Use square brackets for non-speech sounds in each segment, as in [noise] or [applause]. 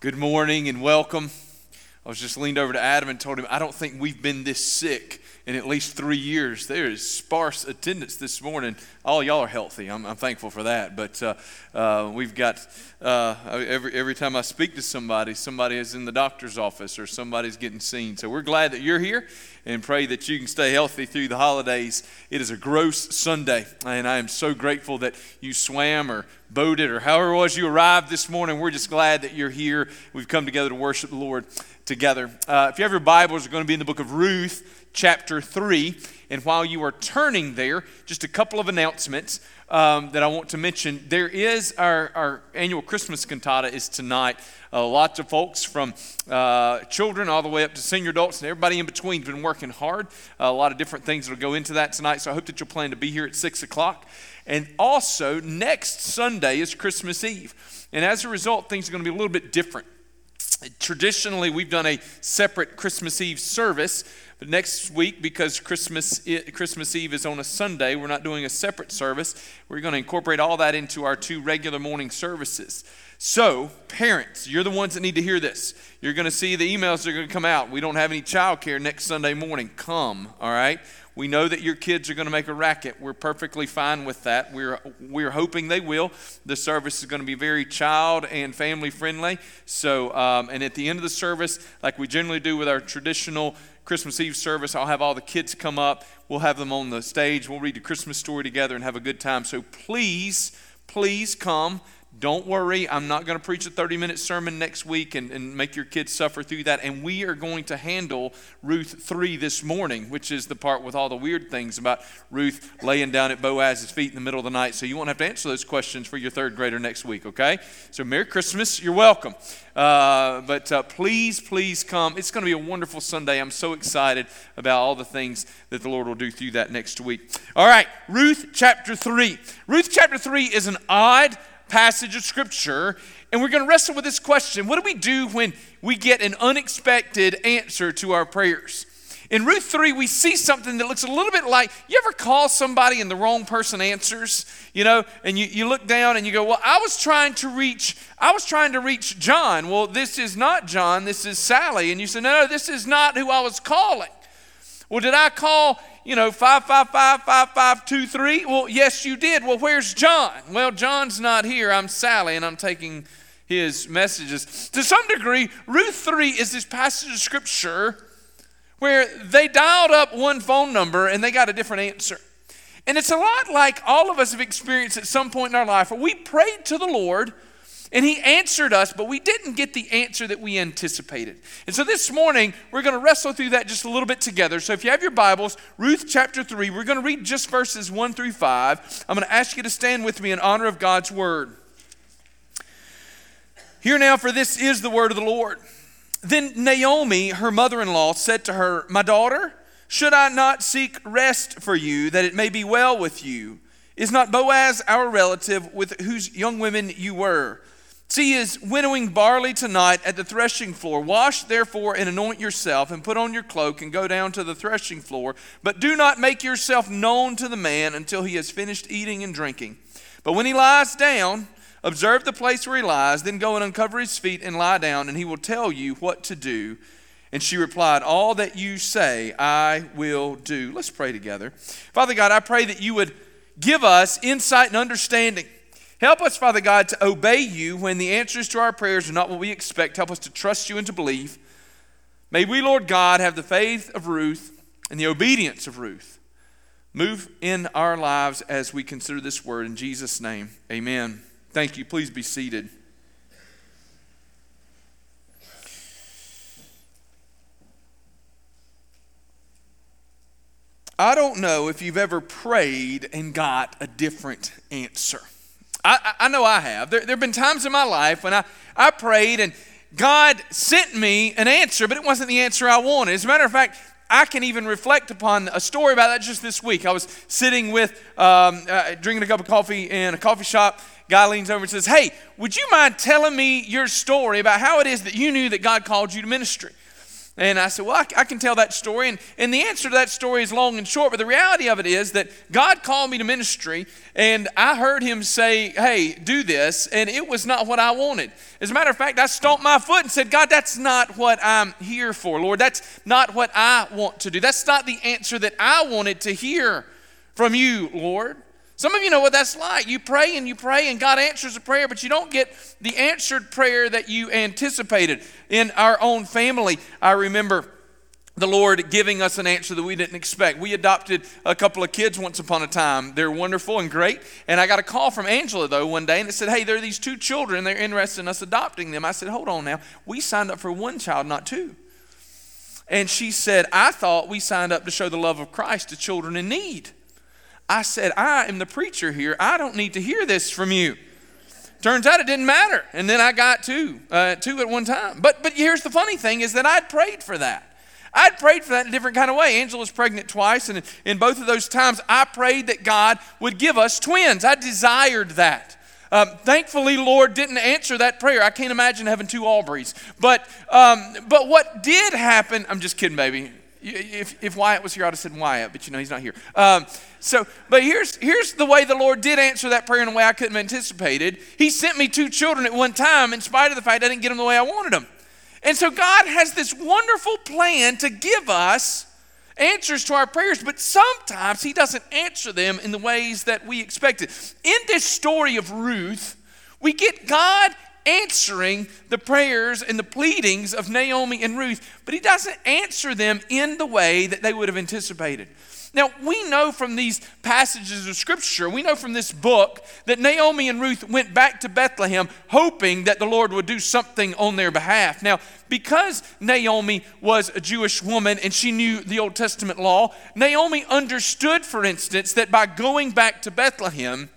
Good morning and welcome. I was just leaned over to Adam and told him, I don't think we've been this sick in at least three years. There is sparse attendance this morning. All y'all are healthy. I'm, I'm thankful for that. But uh, uh, we've got, uh, every, every time I speak to somebody, somebody is in the doctor's office or somebody's getting seen. So we're glad that you're here and pray that you can stay healthy through the holidays. It is a gross Sunday, and I am so grateful that you swam or boated or however it was you arrived this morning. We're just glad that you're here. We've come together to worship the Lord together. Uh, if you have your Bibles, we're going to be in the book of Ruth chapter 3. And while you are turning there, just a couple of announcements um, that I want to mention. There is our, our annual Christmas cantata is tonight. Uh, lots of folks from uh, children all the way up to senior adults and everybody in between has been working hard. Uh, a lot of different things will go into that tonight. So I hope that you'll plan to be here at 6 o'clock. And also, next Sunday is Christmas Eve. And as a result, things are going to be a little bit different. Traditionally, we've done a separate Christmas Eve service, but next week, because Christmas, Christmas Eve is on a Sunday, we're not doing a separate service. We're going to incorporate all that into our two regular morning services. So, parents, you're the ones that need to hear this. You're going to see the emails that are going to come out. We don't have any childcare next Sunday morning. Come, all right? We know that your kids are going to make a racket. We're perfectly fine with that. We're, we're hoping they will. The service is going to be very child and family friendly. So, um, and at the end of the service, like we generally do with our traditional Christmas Eve service, I'll have all the kids come up. We'll have them on the stage. We'll read the Christmas story together and have a good time. So please, please come. Don't worry, I'm not going to preach a 30 minute sermon next week and, and make your kids suffer through that. And we are going to handle Ruth 3 this morning, which is the part with all the weird things about Ruth laying down at Boaz's feet in the middle of the night. So you won't have to answer those questions for your third grader next week, okay? So Merry Christmas, you're welcome. Uh, but uh, please, please come. It's going to be a wonderful Sunday. I'm so excited about all the things that the Lord will do through that next week. All right, Ruth chapter 3. Ruth chapter 3 is an odd passage of Scripture, and we're going to wrestle with this question What do we do when we get an unexpected answer to our prayers? In Ruth 3, we see something that looks a little bit like you ever call somebody and the wrong person answers, you know, and you, you look down and you go, Well, I was trying to reach, I was trying to reach John. Well, this is not John, this is Sally. And you say, No, no, this is not who I was calling. Well, did I call, you know, 555 5523? Well, yes, you did. Well, where's John? Well, John's not here. I'm Sally, and I'm taking his messages. To some degree, Ruth 3 is this passage of scripture where they dialed up one phone number and they got a different answer. And it's a lot like all of us have experienced at some point in our life where we prayed to the Lord and he answered us, but we didn't get the answer that we anticipated. And so this morning, we're going to wrestle through that just a little bit together. So if you have your Bibles, Ruth chapter 3, we're going to read just verses 1 through 5. I'm going to ask you to stand with me in honor of God's word. Hear now, for this is the word of the Lord. Then Naomi, her mother in law, said to her, My daughter, should I not seek rest for you, that it may be well with you? Is not Boaz our relative with whose young women you were? See, is winnowing barley tonight at the threshing floor. Wash therefore and anoint yourself, and put on your cloak, and go down to the threshing floor. But do not make yourself known to the man until he has finished eating and drinking. But when he lies down, observe the place where he lies, then go and uncover his feet and lie down, and he will tell you what to do. And she replied, All that you say, I will do. Let's pray together. Father God, I pray that you would give us insight and understanding Help us, Father God, to obey you when the answers to our prayers are not what we expect. Help us to trust you and to believe. May we, Lord God, have the faith of Ruth and the obedience of Ruth. Move in our lives as we consider this word. In Jesus' name, amen. Thank you. Please be seated. I don't know if you've ever prayed and got a different answer. I, I know I have. There, there have been times in my life when I, I prayed and God sent me an answer, but it wasn't the answer I wanted. As a matter of fact, I can even reflect upon a story about that just this week. I was sitting with, um, uh, drinking a cup of coffee in a coffee shop. Guy leans over and says, Hey, would you mind telling me your story about how it is that you knew that God called you to ministry? And I said, Well, I, I, can tell that story. And, and the answer to that story is long and short. But the reality of it is that God called me to ministry, and I heard Him say, Hey, do this. And it was not what I wanted. As a matter of fact, I stomped my foot and said, God, that's not what I'm here for, Lord. That's not what I want to do. That's not the answer that I wanted to hear from you, Lord. Some of you know what that's like. You pray and you pray, and God answers a prayer, but you don't get the answered prayer that you anticipated. In our own family, I remember the Lord giving us an answer that we didn't expect. We adopted a couple of kids once upon a time. They're wonderful and great. And I got a call from Angela, though, one day, and it said, Hey, there are these two children. They're interested in us adopting them. I said, Hold on now. We signed up for one child, not two. And she said, I thought we signed up to show the love of Christ to children in need. I said, I am the preacher here. I don't need to hear this from you. Turns out it didn't matter. And then I got two, uh, two at one time. But, but here's the funny thing is that I'd prayed for that. I'd prayed for that in a different kind of way. Angela was pregnant twice, and in both of those times, I prayed that God would give us twins. I desired that. Um, thankfully, Lord didn't answer that prayer. I can't imagine having two Aubreys. But, um, but what did happen, I'm just kidding, baby. If, if Wyatt was here, I'd have said Wyatt, but you know, he's not here. Um, so, but here's, here's the way the Lord did answer that prayer in a way I couldn't have anticipated. He sent me two children at one time, in spite of the fact I didn't get them the way I wanted them. And so, God has this wonderful plan to give us answers to our prayers, but sometimes He doesn't answer them in the ways that we expected. In this story of Ruth, we get God answering the prayers and the pleadings of Naomi and Ruth, but he doesn't answer them in the way that they would have anticipated. Now, we know from these passages of Scripture, we know from this book that Naomi and Ruth went back to Bethlehem hoping that the Lord would do something on their behalf. Now, because Naomi was a Jewish woman and she knew the Old Testament law, Naomi understood, for instance, that by going back to Bethlehem,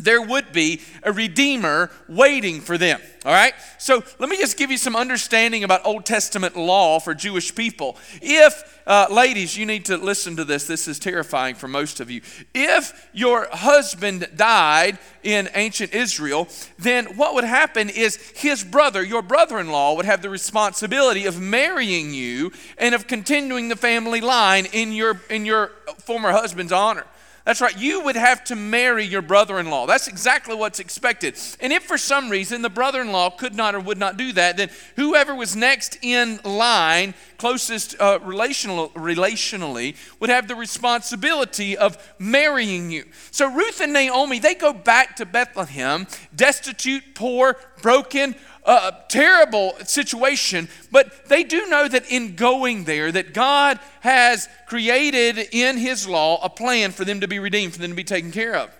there would be a redeemer waiting for them. All right? So let me just give you some understanding about Old Testament law for Jewish people. If, uh, ladies, you need to listen to this, this is terrifying for most of you. If your husband died in ancient Israel, then what would happen is his brother, your brother in law, would have the responsibility of marrying you and of continuing the family line in your, in your former husband's honor. That's right, you would have to marry your brother in law. That's exactly what's expected. And if for some reason the brother in law could not or would not do that, then whoever was next in line, closest uh, relational, relationally, would have the responsibility of marrying you. So Ruth and Naomi, they go back to Bethlehem, destitute, poor, broken, a terrible situation, but they do know that in going there, that God has created in His law a plan for them to be redeemed, for them to be taken care of.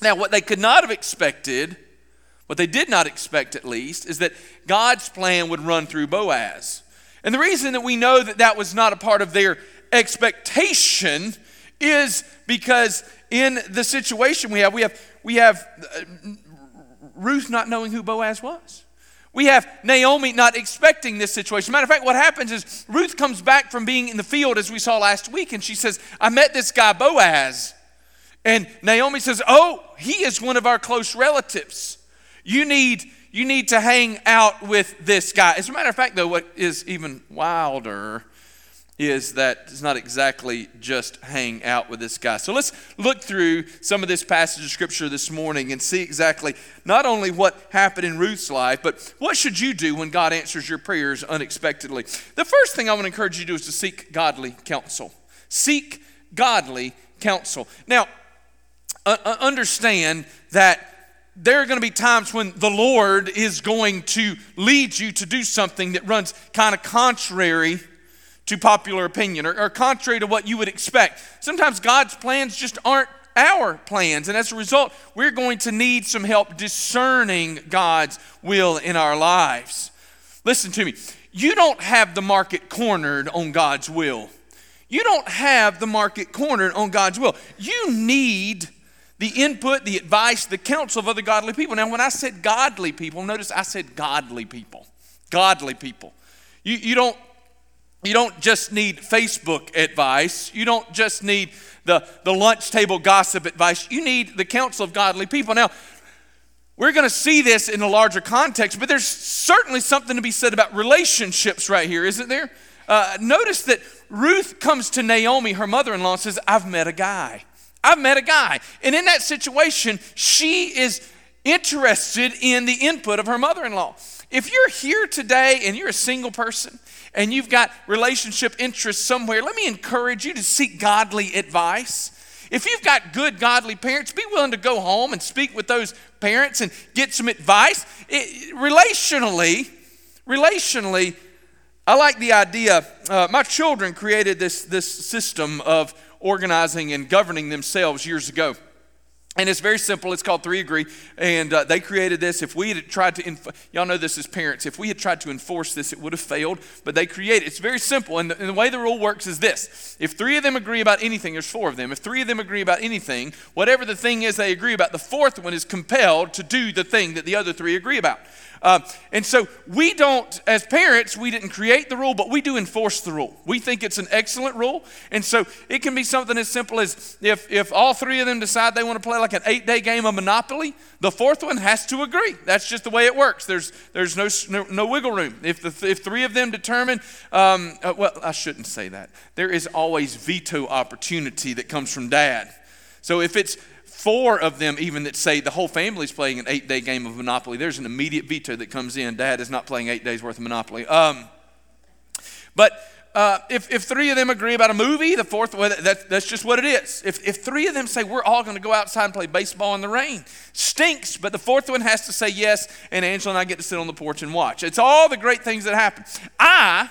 Now, what they could not have expected, what they did not expect at least, is that God's plan would run through Boaz. And the reason that we know that that was not a part of their expectation is because in the situation we have, we have, we have uh, Ruth not knowing who Boaz was. We have Naomi not expecting this situation. Matter of fact, what happens is Ruth comes back from being in the field, as we saw last week, and she says, I met this guy Boaz. And Naomi says, Oh, he is one of our close relatives. You need, you need to hang out with this guy. As a matter of fact, though, what is even wilder is that it's not exactly just hang out with this guy. So let's look through some of this passage of scripture this morning and see exactly not only what happened in Ruth's life, but what should you do when God answers your prayers unexpectedly. The first thing I want to encourage you to do is to seek godly counsel. Seek godly counsel. Now, uh, understand that there are going to be times when the Lord is going to lead you to do something that runs kind of contrary to popular opinion or, or contrary to what you would expect. Sometimes God's plans just aren't our plans. And as a result, we're going to need some help discerning God's will in our lives. Listen to me. You don't have the market cornered on God's will. You don't have the market cornered on God's will. You need the input, the advice, the counsel of other godly people. Now, when I said godly people, notice I said godly people. Godly people. You, you don't you don't just need Facebook advice. You don't just need the, the lunch table gossip advice. You need the counsel of godly people. Now, we're going to see this in a larger context, but there's certainly something to be said about relationships right here, isn't there? uh, notice that Ruth comes to Naomi, her mother in law, and says, I've met a guy. I've met a guy. And in that situation, she is interested in the input of her mother in law. If you're here today and you're a single person and you've got relationship interests somewhere, let me encourage you to seek godly advice. If you've got good, godly parents, be willing to go home and speak with those parents and get some advice. It, relationally, relationally, I like the idea. Uh, my children created this, this system of organizing and governing themselves years ago. And it's very simple. It's called Three Agree. And uh, they created this. If we had tried to, inf- y'all know this as parents, if we had tried to enforce this, it would have failed. But they created It's very simple. And the, and the way the rule works is this if three of them agree about anything, there's four of them. If three of them agree about anything, whatever the thing is they agree about, the fourth one is compelled to do the thing that the other three agree about. Uh, and so we don't, as parents, we didn't create the rule, but we do enforce the rule. We think it's an excellent rule. And so it can be something as simple as if, if all three of them decide they want to play like an eight day game of Monopoly, the fourth one has to agree. That's just the way it works. There's, there's no, no, no wiggle room. If, the, if three of them determine, um, uh, well, I shouldn't say that. There is always veto opportunity that comes from dad. So if it's four of them even that say the whole family's playing an eight day game of Monopoly, there's an immediate veto that comes in. Dad is not playing eight days worth of Monopoly. Um, but uh, if, if three of them agree about a movie, the fourth, well, that, that's just what it is. If, if three of them say, we're all going to go outside and play baseball in the rain, stinks, but the fourth one has to say yes, and Angela and I get to sit on the porch and watch. It's all the great things that happen. I,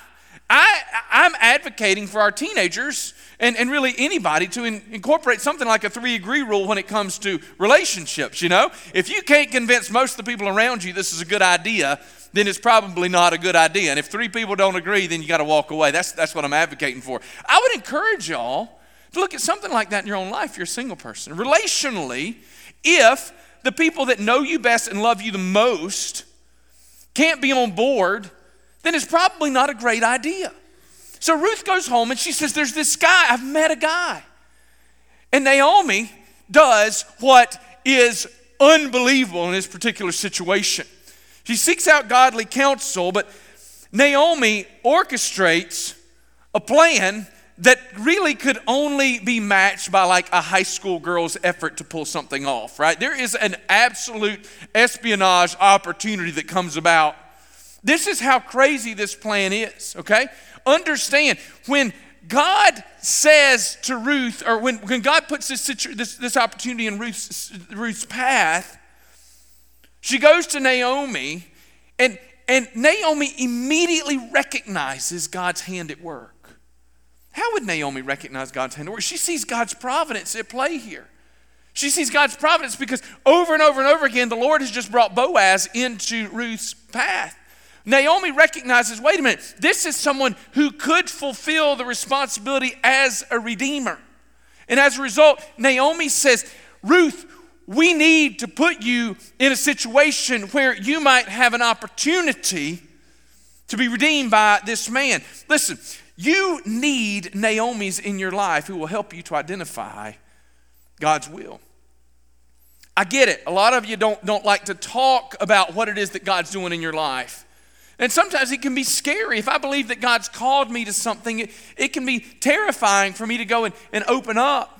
I, I'm advocating for our teenagers and, and really anybody to in, incorporate something like a three agree rule when it comes to relationships. You know, if you can't convince most of the people around you this is a good idea, then it's probably not a good idea. And if three people don't agree, then you got to walk away. That's, that's what I'm advocating for. I would encourage y'all to look at something like that in your own life. You're a single person. Relationally, if the people that know you best and love you the most can't be on board, then it's probably not a great idea. So Ruth goes home and she says, There's this guy, I've met a guy. And Naomi does what is unbelievable in this particular situation. She seeks out godly counsel, but Naomi orchestrates a plan that really could only be matched by like a high school girl's effort to pull something off, right? There is an absolute espionage opportunity that comes about. This is how crazy this plan is, okay? Understand, when God says to Ruth, or when, when God puts this, this, this opportunity in Ruth's, Ruth's path, she goes to Naomi, and, and Naomi immediately recognizes God's hand at work. How would Naomi recognize God's hand at work? She sees God's providence at play here. She sees God's providence because over and over and over again, the Lord has just brought Boaz into Ruth's path. Naomi recognizes wait a minute, this is someone who could fulfill the responsibility as a redeemer. And as a result, Naomi says, Ruth, we need to put you in a situation where you might have an opportunity to be redeemed by this man. Listen, you need Naomi's in your life who will help you to identify God's will. I get it. A lot of you don't, don't like to talk about what it is that God's doing in your life. And sometimes it can be scary. If I believe that God's called me to something, it, it can be terrifying for me to go and, and open up.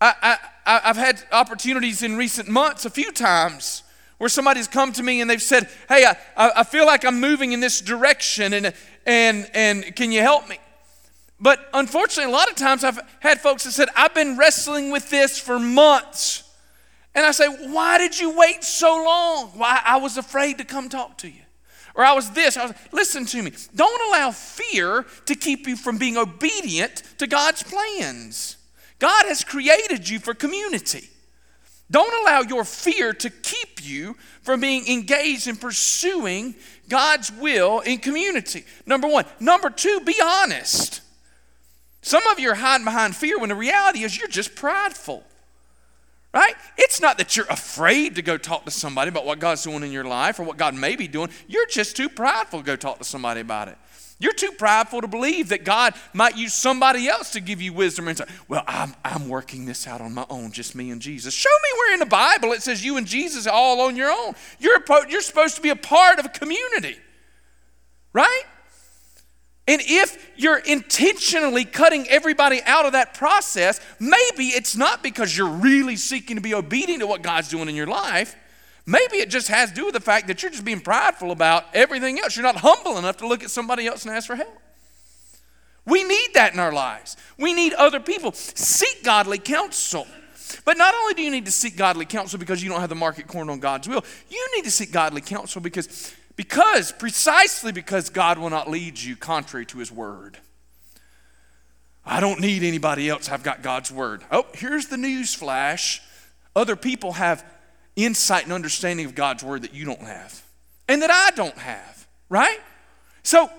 I, I, I've had opportunities in recent months a few times where somebody's come to me and they've said, Hey, I, I feel like I'm moving in this direction and, and, and can you help me? But unfortunately, a lot of times I've had folks that said, I've been wrestling with this for months. And I say, Why did you wait so long? Why? I was afraid to come talk to you or I was this. I was, listen to me. Don't allow fear to keep you from being obedient to God's plans. God has created you for community. Don't allow your fear to keep you from being engaged in pursuing God's will in community. Number one. Number two, be honest. Some of you are hiding behind fear when the reality is you're just prideful. Right? It's not that you're afraid to go talk to somebody about what God's doing in your life or what God may be doing. You're just too prideful to go talk to somebody about it. You're too prideful to believe that God might use somebody else to give you wisdom and say, Well, I'm, I'm working this out on my own, just me and Jesus. Show me where in the Bible it says you and Jesus all on your own. You're, you're supposed to be a part of a community, right? And if you're intentionally cutting everybody out of that process, maybe it's not because you're really seeking to be obedient to what God's doing in your life. Maybe it just has to do with the fact that you're just being prideful about everything else. You're not humble enough to look at somebody else and ask for help. We need that in our lives. We need other people. Seek godly counsel. But not only do you need to seek godly counsel because you don't have the market cornered on God's will, you need to seek godly counsel because because, precisely because God will not lead you contrary to his word. I don't need anybody else. I've got God's word. Oh, here's the news flash. Other people have insight and understanding of God's word that you don't have and that I don't have, right? So,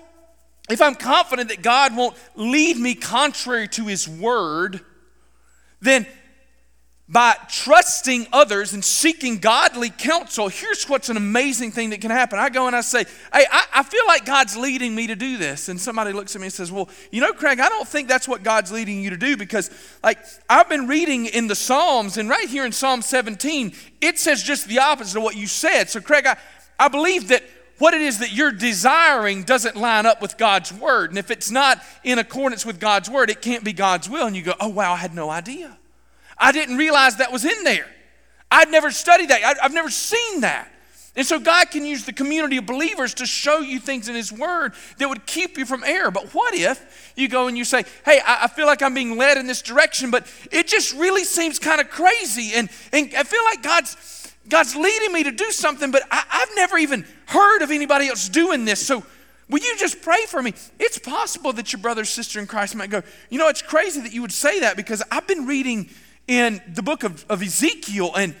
if I'm confident that God won't lead me contrary to his word, then by trusting others and seeking godly counsel, here's what's an amazing thing that can happen. I go and I say, Hey, I, I, feel like God's leading me to do this. And somebody looks at me and says, Well, you know, Craig, I don't think that's what God's leading you to do because, like, I've been reading in the Psalms, and right here in Psalm 17, it says just the opposite of what you said. So, Craig, I, I believe that what it is that you're desiring doesn't line up with God's word. And if it's not in accordance with God's word, it can't be God's will. And you go, Oh, wow, I had no idea. I didn't realize that was in there. I'd never studied that, I've never seen that. And so God can use the community of believers to show you things in His Word that would keep you from error. But what if you go and you say, Hey, I, feel like I'm being led in this direction, but it just really seems kind of crazy. And, and I feel like God's, God's leading me to do something, but I, I've never even heard of anybody else doing this. So Will you just pray for me? It's possible that your brother, sister in Christ might go, You know, it's crazy that you would say that because I've been reading in the book of, of Ezekiel, and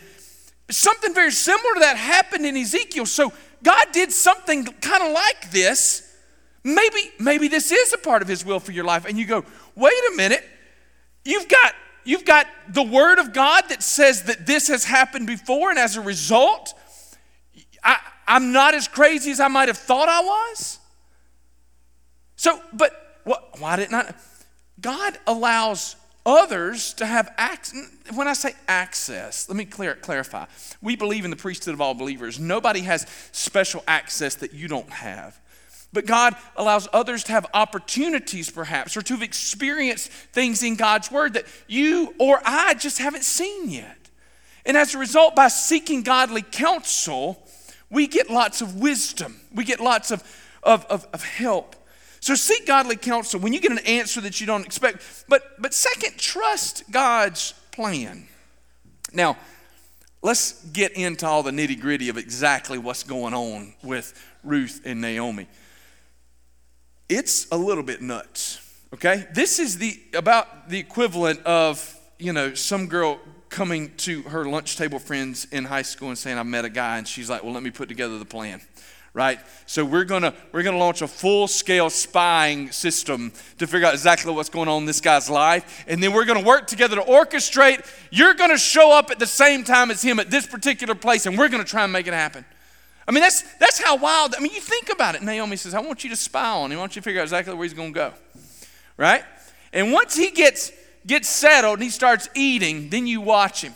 something very similar to that happened in Ezekiel. So God did something kind of like this. Maybe, maybe this is a part of his will for your life. And you go, wait a minute, you've got you've got the word of God that says that this has happened before, and as a result, I, I'm not as crazy as I might have thought I was. So, but what, why didn't I? God allows others to have access. When I say access, let me clear, clarify. We believe in the priesthood of all believers. Nobody has special access that you don't have. But God allows others to have opportunities, perhaps, or to have experienced things in God's Word that you or I just haven't seen yet. And as a result, by seeking godly counsel, we get lots of wisdom, we get lots of, of, of, of help. So seek godly counsel when you get an answer that you don't expect. But, but second, trust God's plan. Now, let's get into all the nitty gritty of exactly what's going on with Ruth and Naomi. It's a little bit nuts, okay? This is the about the equivalent of, you know, some girl coming to her lunch table friends in high school and saying, I met a guy, and she's like, Well, let me put together the plan right? So we're gonna we're gonna launch a full-scale spying system to figure out exactly what's going on in this guy's life, and then we're gonna work together to orchestrate. You're gonna show up at the same time as him at this particular place, and we're gonna try and make it happen. I mean, that's that's how wild. I mean, you think about it. Naomi says, "I want you to spy on him. I want you to figure out exactly where he's gonna go." Right? And once he gets gets settled and he starts eating, then you watch him.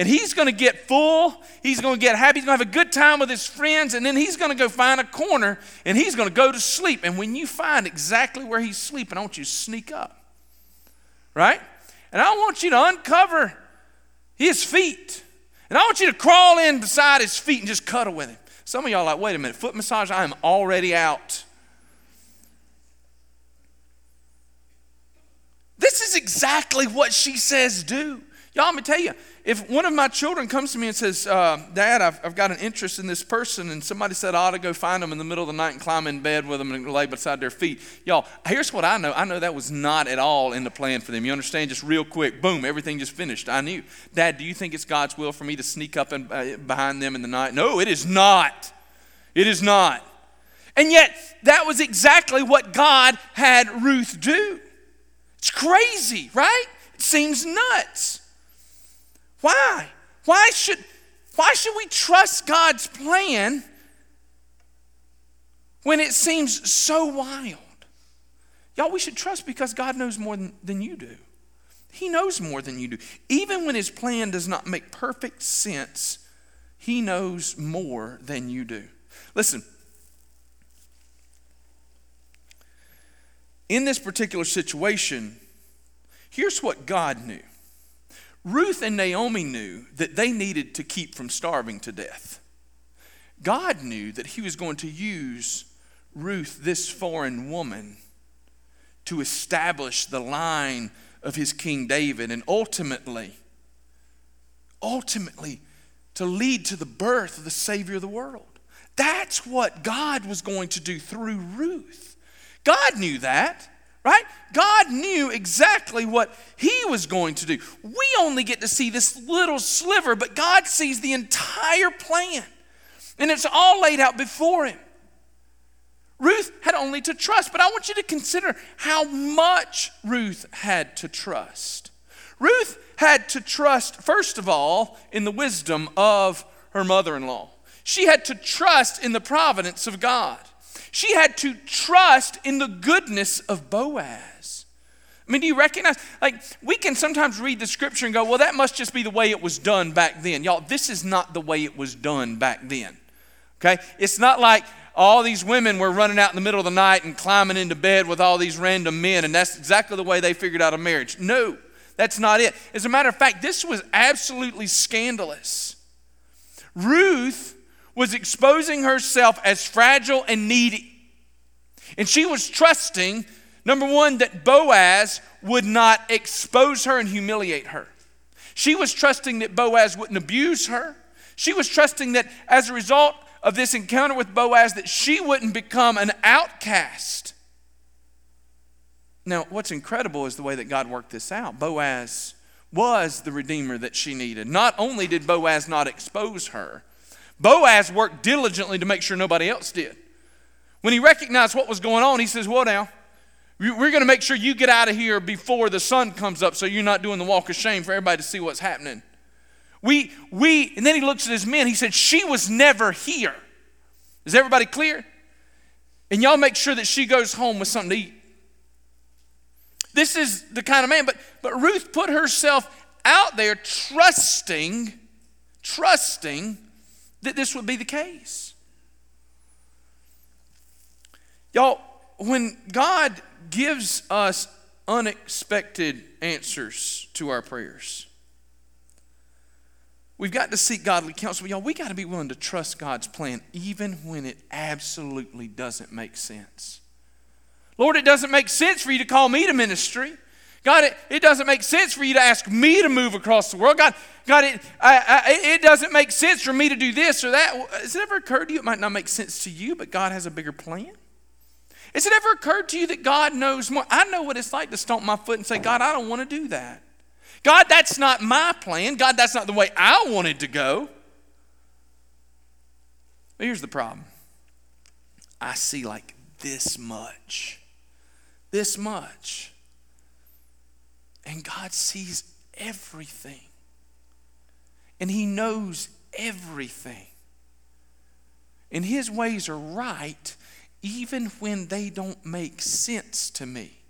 And he's going to get full. He's going to get happy. He's going to have a good time with his friends. And then he's going to go find a corner and he's going to go to sleep. And when you find exactly where he's sleeping, I want you to sneak up. Right? And I want you to uncover his feet. And I want you to crawl in beside his feet and just cuddle with him. Some of y'all like, wait a minute, foot massage? I am already out. This is exactly what she says do. Y'all, let me tell you, if one of my children comes to me and says, uh, Dad, I've, I've, got an interest in this person, and somebody said I ought to go find them in the middle of the night and climb in bed with them and lay beside their feet, y'all, here's what I know. I know that was not at all in the plan for them. You understand? Just real quick, boom, everything just finished. I knew. Dad, do you think it's God's will for me to sneak up and, uh, behind them in the night? No, it is not. It is not. And yet, that was exactly what God had Ruth do. It's crazy, right? It seems nuts. Why? Why should, why should we trust God's plan when it seems so wild? Y'all, we should trust because God knows more than, than you do. He knows more than you do. Even when his plan does not make perfect sense, he knows more than you do. Listen, in this particular situation, here's what God knew Ruth and Naomi knew that they needed to keep from starving to death. God knew that He was going to use Ruth, this foreign woman, to establish the line of His King David and ultimately, ultimately, to lead to the birth of the Savior of the world. That's what God was going to do through Ruth. God knew that, right? God knew exactly what He was going to do. We only get to see this little sliver, but God sees the entire plan, and it's all laid out before Him. Ruth had only to trust, but I want you to consider how much Ruth had to trust. Ruth had to trust, first of all, in the wisdom of her mother in law. She had to trust in the providence of God. She had to trust in the goodness of Boaz. I mean, do you recognize? Like, we can sometimes read the scripture and go, well, that must just be the way it was done back then. Y'all, this is not the way it was done back then. Okay? It's not like all these women were running out in the middle of the night and climbing into bed with all these random men, and that's exactly the way they figured out a marriage. No, that's not it. As a matter of fact, this was absolutely scandalous. Ruth was exposing herself as fragile and needy. And she was trusting, number one, that Boaz would not expose her and humiliate her. She was trusting that Boaz wouldn't abuse her. She was trusting that as a result of this encounter with Boaz, that she wouldn't become an outcast. Now, what's incredible is the way that God worked this out. Boaz was the redeemer that she needed. Not only did Boaz not expose her, Boaz worked diligently to make sure nobody else did. When he recognized what was going on, he says, Well, now, we're going to make sure you get out of here before the sun comes up so you're not doing the walk of shame for everybody to see what's happening. We, we, and then he looks at his men. He said, She was never here. Is everybody clear? And y'all make sure that she goes home with something to eat. This is the kind of man, but, but Ruth put herself out there trusting, trusting that this would be the case. Y'all, when God gives us unexpected answers to our prayers, we've got to seek godly counsel. Y'all, we got to be willing to trust God's plan even when it absolutely doesn't make sense. Lord, it doesn't make sense for you to call me to ministry. God, it, it doesn't make sense for you to ask me to move across the world. God, God, it, I, I, it doesn't make sense for me to do this or that. Has it ever occurred to you? It might not make sense to you, but God has a bigger plan. Has it ever occurred to you that God knows more? I know what it's like to stomp my foot and say, God, I don't want to do that. God, that's not my plan. God, that's not the way I wanted to go. But here's the problem I see like this much. This much. And God sees everything. And He knows everything. And His ways are right even when they don't make sense to me.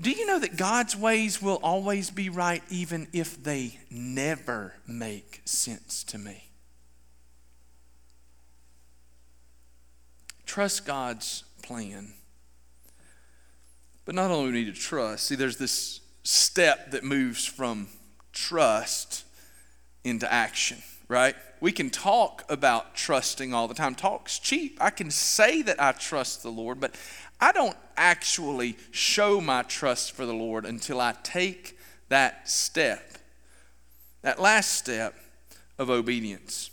Do you know that God's ways will always be right even if they never make sense to me? Trust God's plan. But not only do we need to trust, see, there's this step that moves from trust into action, right? We can talk about trusting all the time. Talk's cheap. I can say that I trust the Lord, but I don't actually show my trust for the Lord until I take that step, that last step of obedience.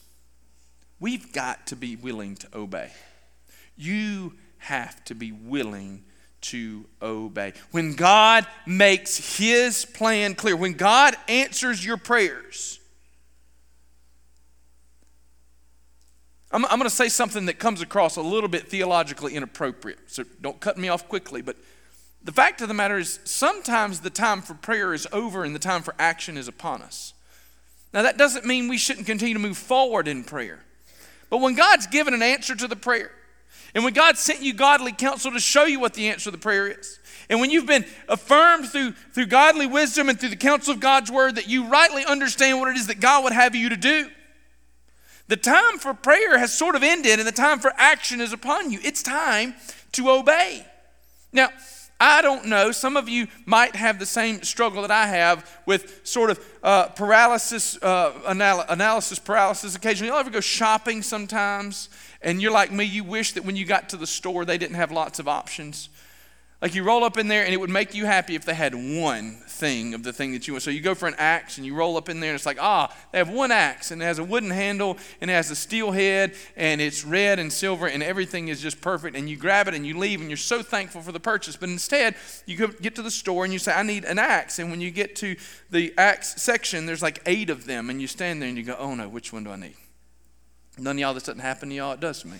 We've got to be willing to obey. You have to be willing to obey. When God makes His plan clear, when God answers your prayers, I'm, I'm going to say something that comes across a little bit theologically inappropriate, so don't cut me off quickly. But the fact of the matter is, sometimes the time for prayer is over and the time for action is upon us. Now, that doesn't mean we shouldn't continue to move forward in prayer. But when God's given an answer to the prayer, and when God sent you godly counsel to show you what the answer to the prayer is, and when you've been affirmed through, through godly wisdom and through the counsel of God's word that you rightly understand what it is that God would have you to do, The time for prayer has sort of ended and the time for action is upon you. It's time to obey. Now, I don't know. Some of you might have the same struggle that I have with sort of uh, paralysis, uh, anal- analysis paralysis occasionally. You'll ever go shopping sometimes and you're like me, you wish that when you got to the store they didn't have lots of options. Like you roll up in there and it would make you happy if they had one thing of the thing that you want. So you go for an axe and you roll up in there and it's like, ah, they have one axe and it has a wooden handle and it has a steel head and it's red and silver and everything is just perfect. And you grab it and you leave and you're so thankful for the purchase. But instead, you go get to the store and you say, I need an axe. And when you get to the axe section, there's like eight of them and you stand there and you go, oh no, which one do I need? None of y'all, this doesn't happen to y'all, it does to me.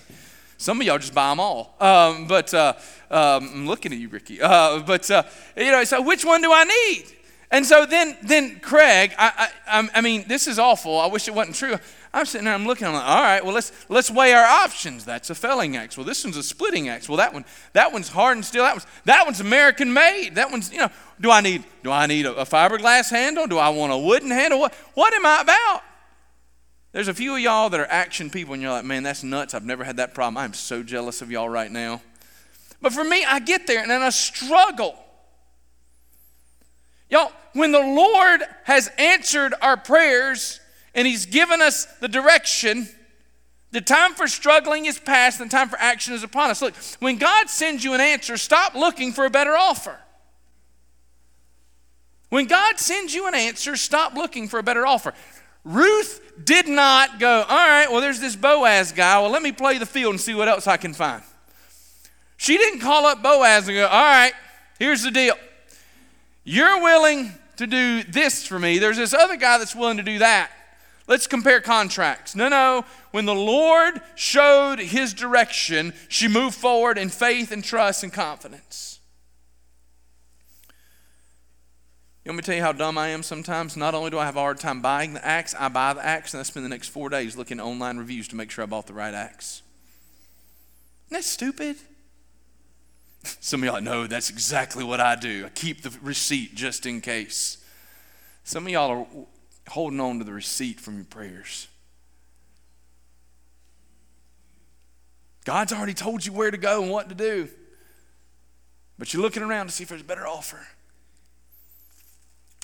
Some of y'all just buy them all. Um, but uh, um, I'm looking at you, Ricky. Uh, but, uh, you know, so which one do I need? And so then, then Craig, I, I, I mean, this is awful. I wish it wasn't true. I'm sitting there, I'm looking, I'm like, all right, well, let's, let's weigh our options. That's a felling axe. Well, this one's a splitting axe. Well, that one, that one's hard and steel. That one's, that one's American made. That one's, you know, do I need, do I need a, a fiberglass handle? Do I want a wooden handle? What, what am I about? There's a few of y'all that are action people, and you're like, man, that's nuts. I've never had that problem. I'm so jealous of y'all right now. But for me, I get there and then I struggle. Y'all, when the Lord has answered our prayers and He's given us the direction, the time for struggling is past and the time for action is upon us. Look, when God sends you an answer, stop looking for a better offer. When God sends you an answer, stop looking for a better offer. Ruth did not go, all right, well, there's this Boaz guy. Well, let me play the field and see what else I can find. She didn't call up Boaz and go, all right, here's the deal. You're willing to do this for me. There's this other guy that's willing to do that. Let's compare contracts. No, no. When the Lord showed his direction, she moved forward in faith and trust and confidence. You want me to tell you how dumb I am sometimes? Not only do I have a hard time buying the axe, I buy the axe and I spend the next four days looking online reviews to make sure I bought the right axe. Isn't that stupid? [laughs] Some of y'all know that's exactly what I do. I keep the receipt just in case. Some of y'all are holding on to the receipt from your prayers. God's already told you where to go and what to do. But you're looking around to see if there's a better offer.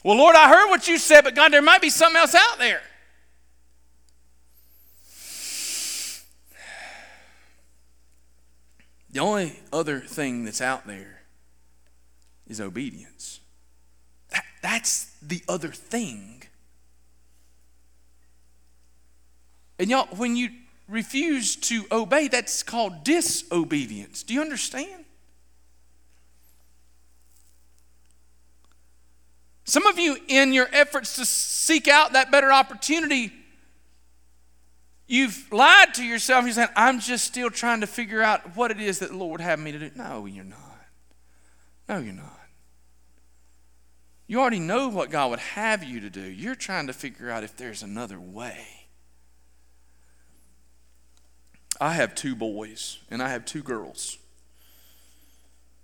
Well, Lord, I heard what you said, but God, there might be something else out there. The only other thing that's out there is obedience. That, that's the other thing. And y'all, when you refuse to obey, that's called disobedience. Do you understand? Some of you, in your efforts to seek out that better opportunity, you've lied to yourself. You're saying, I'm just still trying to figure out what it is that the Lord have me to do. No, you're not. No, you're not. You already know what God would have you to do. You're trying to figure out if there's another way. I have two boys and I have two girls.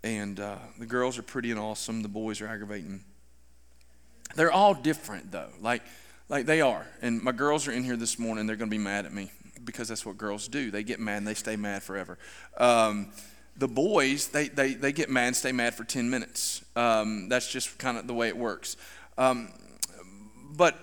And uh, the girls are pretty and awesome, the boys are aggravating. They're all different though. Like like they are. And my girls are in here this morning. They're going to be mad at me because that's what girls do. They get mad and they stay mad forever. Um, the boys, they, they, they get mad and stay mad for 10 minutes. Um, that's just kind of the way it works. Um, but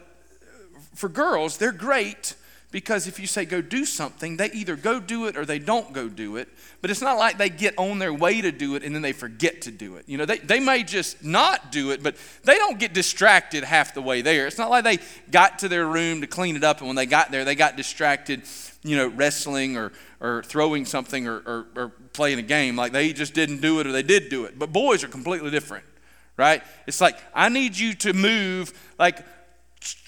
for girls, they're great because if you say go do something, they either go do it or they don't go do it. But it's not like they get on their way to do it and then they forget to do it. You know, they, they may just not do it, but they don't get distracted half the way there. It's not like they got to their room to clean it up and when they got there, they got distracted, you know, wrestling or, or throwing something or, or, or playing a game. Like they just didn't do it or they did do it. But boys are completely different, right? It's like, I need you to move like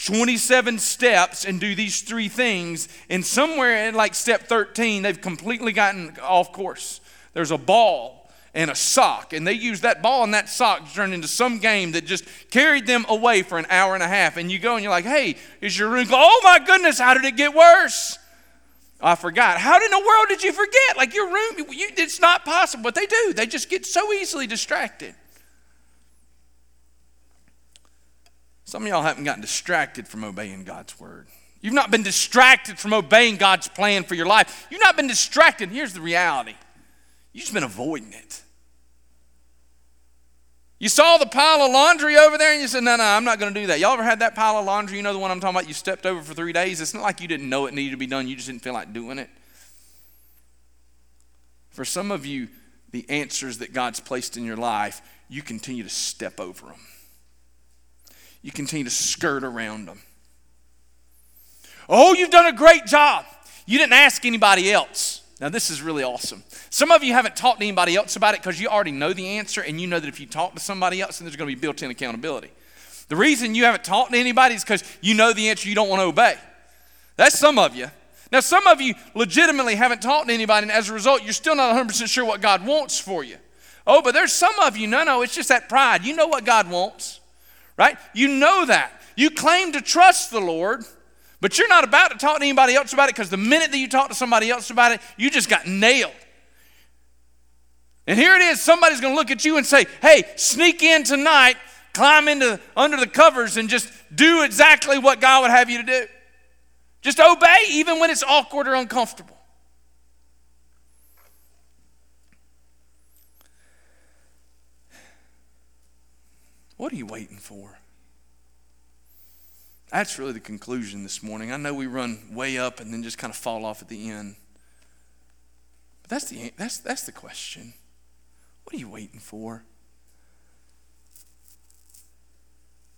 27 steps and do these three things, and somewhere in like step 13, they've completely gotten off course. There's a ball and a sock, and they use that ball and that sock to turn into some game that just carried them away for an hour and a half. And you go and you're like, hey, is your room? Oh my goodness, how did it get worse? I forgot. How in the world did you forget? Like your room, you, it's not possible, but they do. They just get so easily distracted. Some of y'all haven't gotten distracted from obeying God's word. You've not been distracted from obeying God's plan for your life. You've not been distracted. Here's the reality you've just been avoiding it. You saw the pile of laundry over there and you said, No, no, I'm not going to do that. Y'all ever had that pile of laundry? You know the one I'm talking about? You stepped over for three days. It's not like you didn't know it needed to be done, you just didn't feel like doing it. For some of you, the answers that God's placed in your life, you continue to step over them, you continue to skirt around them. Oh, you've done a great job. You didn't ask anybody else. Now, this is really awesome. Some of you haven't talked to anybody else about it because you already know the answer, and you know that if you talk to somebody else, then there's going to be built in accountability. The reason you haven't talked to anybody is because you know the answer, you don't want to obey. That's some of you. Now, some of you legitimately haven't talked to anybody, and as a result, you're still not 100% sure what God wants for you. Oh, but there's some of you, no, no, it's just that pride. You know what God wants, right? You know that. You claim to trust the Lord, but you're not about to talk to anybody else about it because the minute that you talk to somebody else about it, you just got nailed. And here it is somebody's going to look at you and say, hey, sneak in tonight, climb into under the covers, and just do exactly what God would have you to do. Just obey, even when it's awkward or uncomfortable. What are you waiting for? That's really the conclusion this morning. I know we run way up and then just kind of fall off at the end. But that's the, that's, that's the question. What are you waiting for?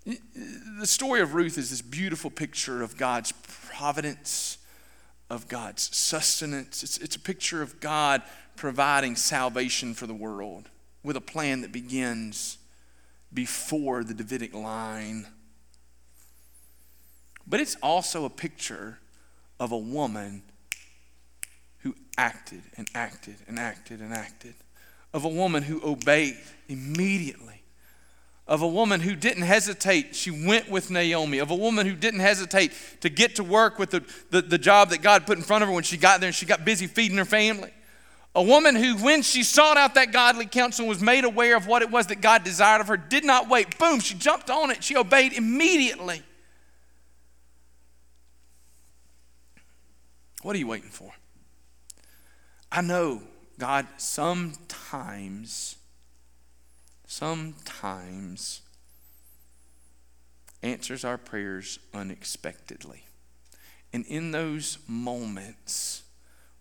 The story of Ruth is this beautiful picture of God's providence, of God's sustenance. It's, it's a picture of God providing salvation for the world with a plan that begins before the Davidic line. But it's also a picture of a woman who acted and acted and acted and acted, of a woman who obeyed immediately, of a woman who didn't hesitate. She went with Naomi, of a woman who didn't hesitate to get to work with the, the, the job that God put in front of her when she got there and she got busy feeding her family. A woman who, when she sought out that godly counsel and was made aware of what it was that God desired of her, did not wait. Boom, she jumped on it. She obeyed immediately. What are you waiting for? I know God sometimes, sometimes answers our prayers unexpectedly. And in those moments,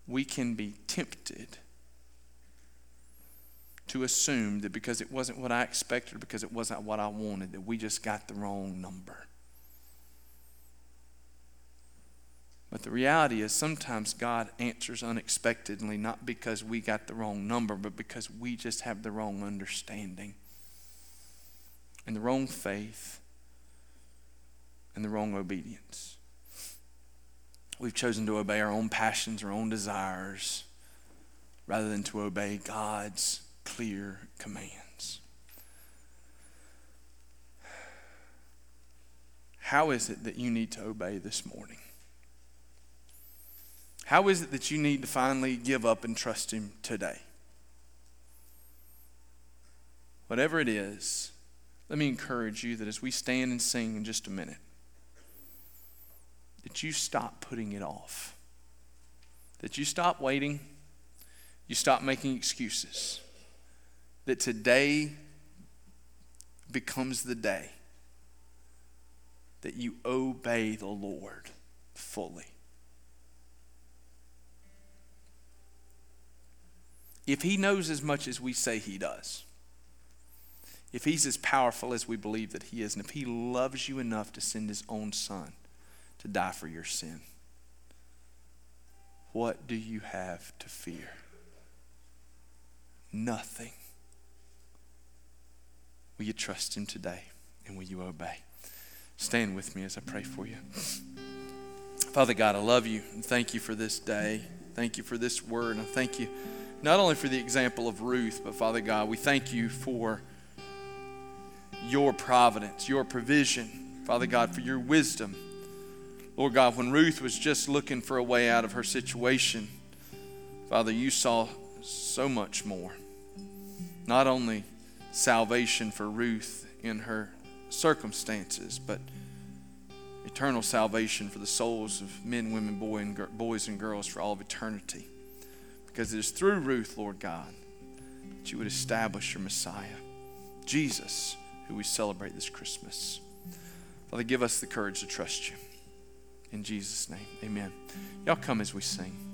we can be tempted to assume that because it wasn't what I expected because it wasn't what I wanted, that we just got the wrong number. But the reality is sometimes God answers unexpectedly, not because we got the wrong number, but because we just have the wrong understanding and the wrong faith and the wrong obedience. We've chosen to obey our own passions, our own desires, rather than to obey God's clear commands. How is it that you need to obey this morning? How is it that you need to finally give up and trust Him today? Whatever it is, let me encourage you that as we stand and sing in just a minute, that you stop putting it off. That you stop waiting. You stop making excuses. That today becomes the day that you obey the Lord fully. if he knows as much as we say he does, if he's as powerful as we believe that he is, and if he loves you enough to send his own son to die for your sin, what do you have to fear? Nothing. Will you trust him today and will you obey? Stand with me as I pray for you. Father God, I love you and thank you for this day. Thank you for this word. And I thank you not only for the example of Ruth, but Father God, we thank you for your providence, your provision, Father God, for your wisdom. Lord God, when Ruth was just looking for a way out of her situation, Father, you saw so much more. Not only salvation for Ruth in her circumstances, but eternal salvation for the souls of men, women, boy and boys and girls for all of eternity. Because it is through Ruth, Lord God, that you would establish your Messiah, Jesus, who we celebrate this Christmas. Father, give us the courage to trust you. In Jesus' name, amen. Y'all come as we sing.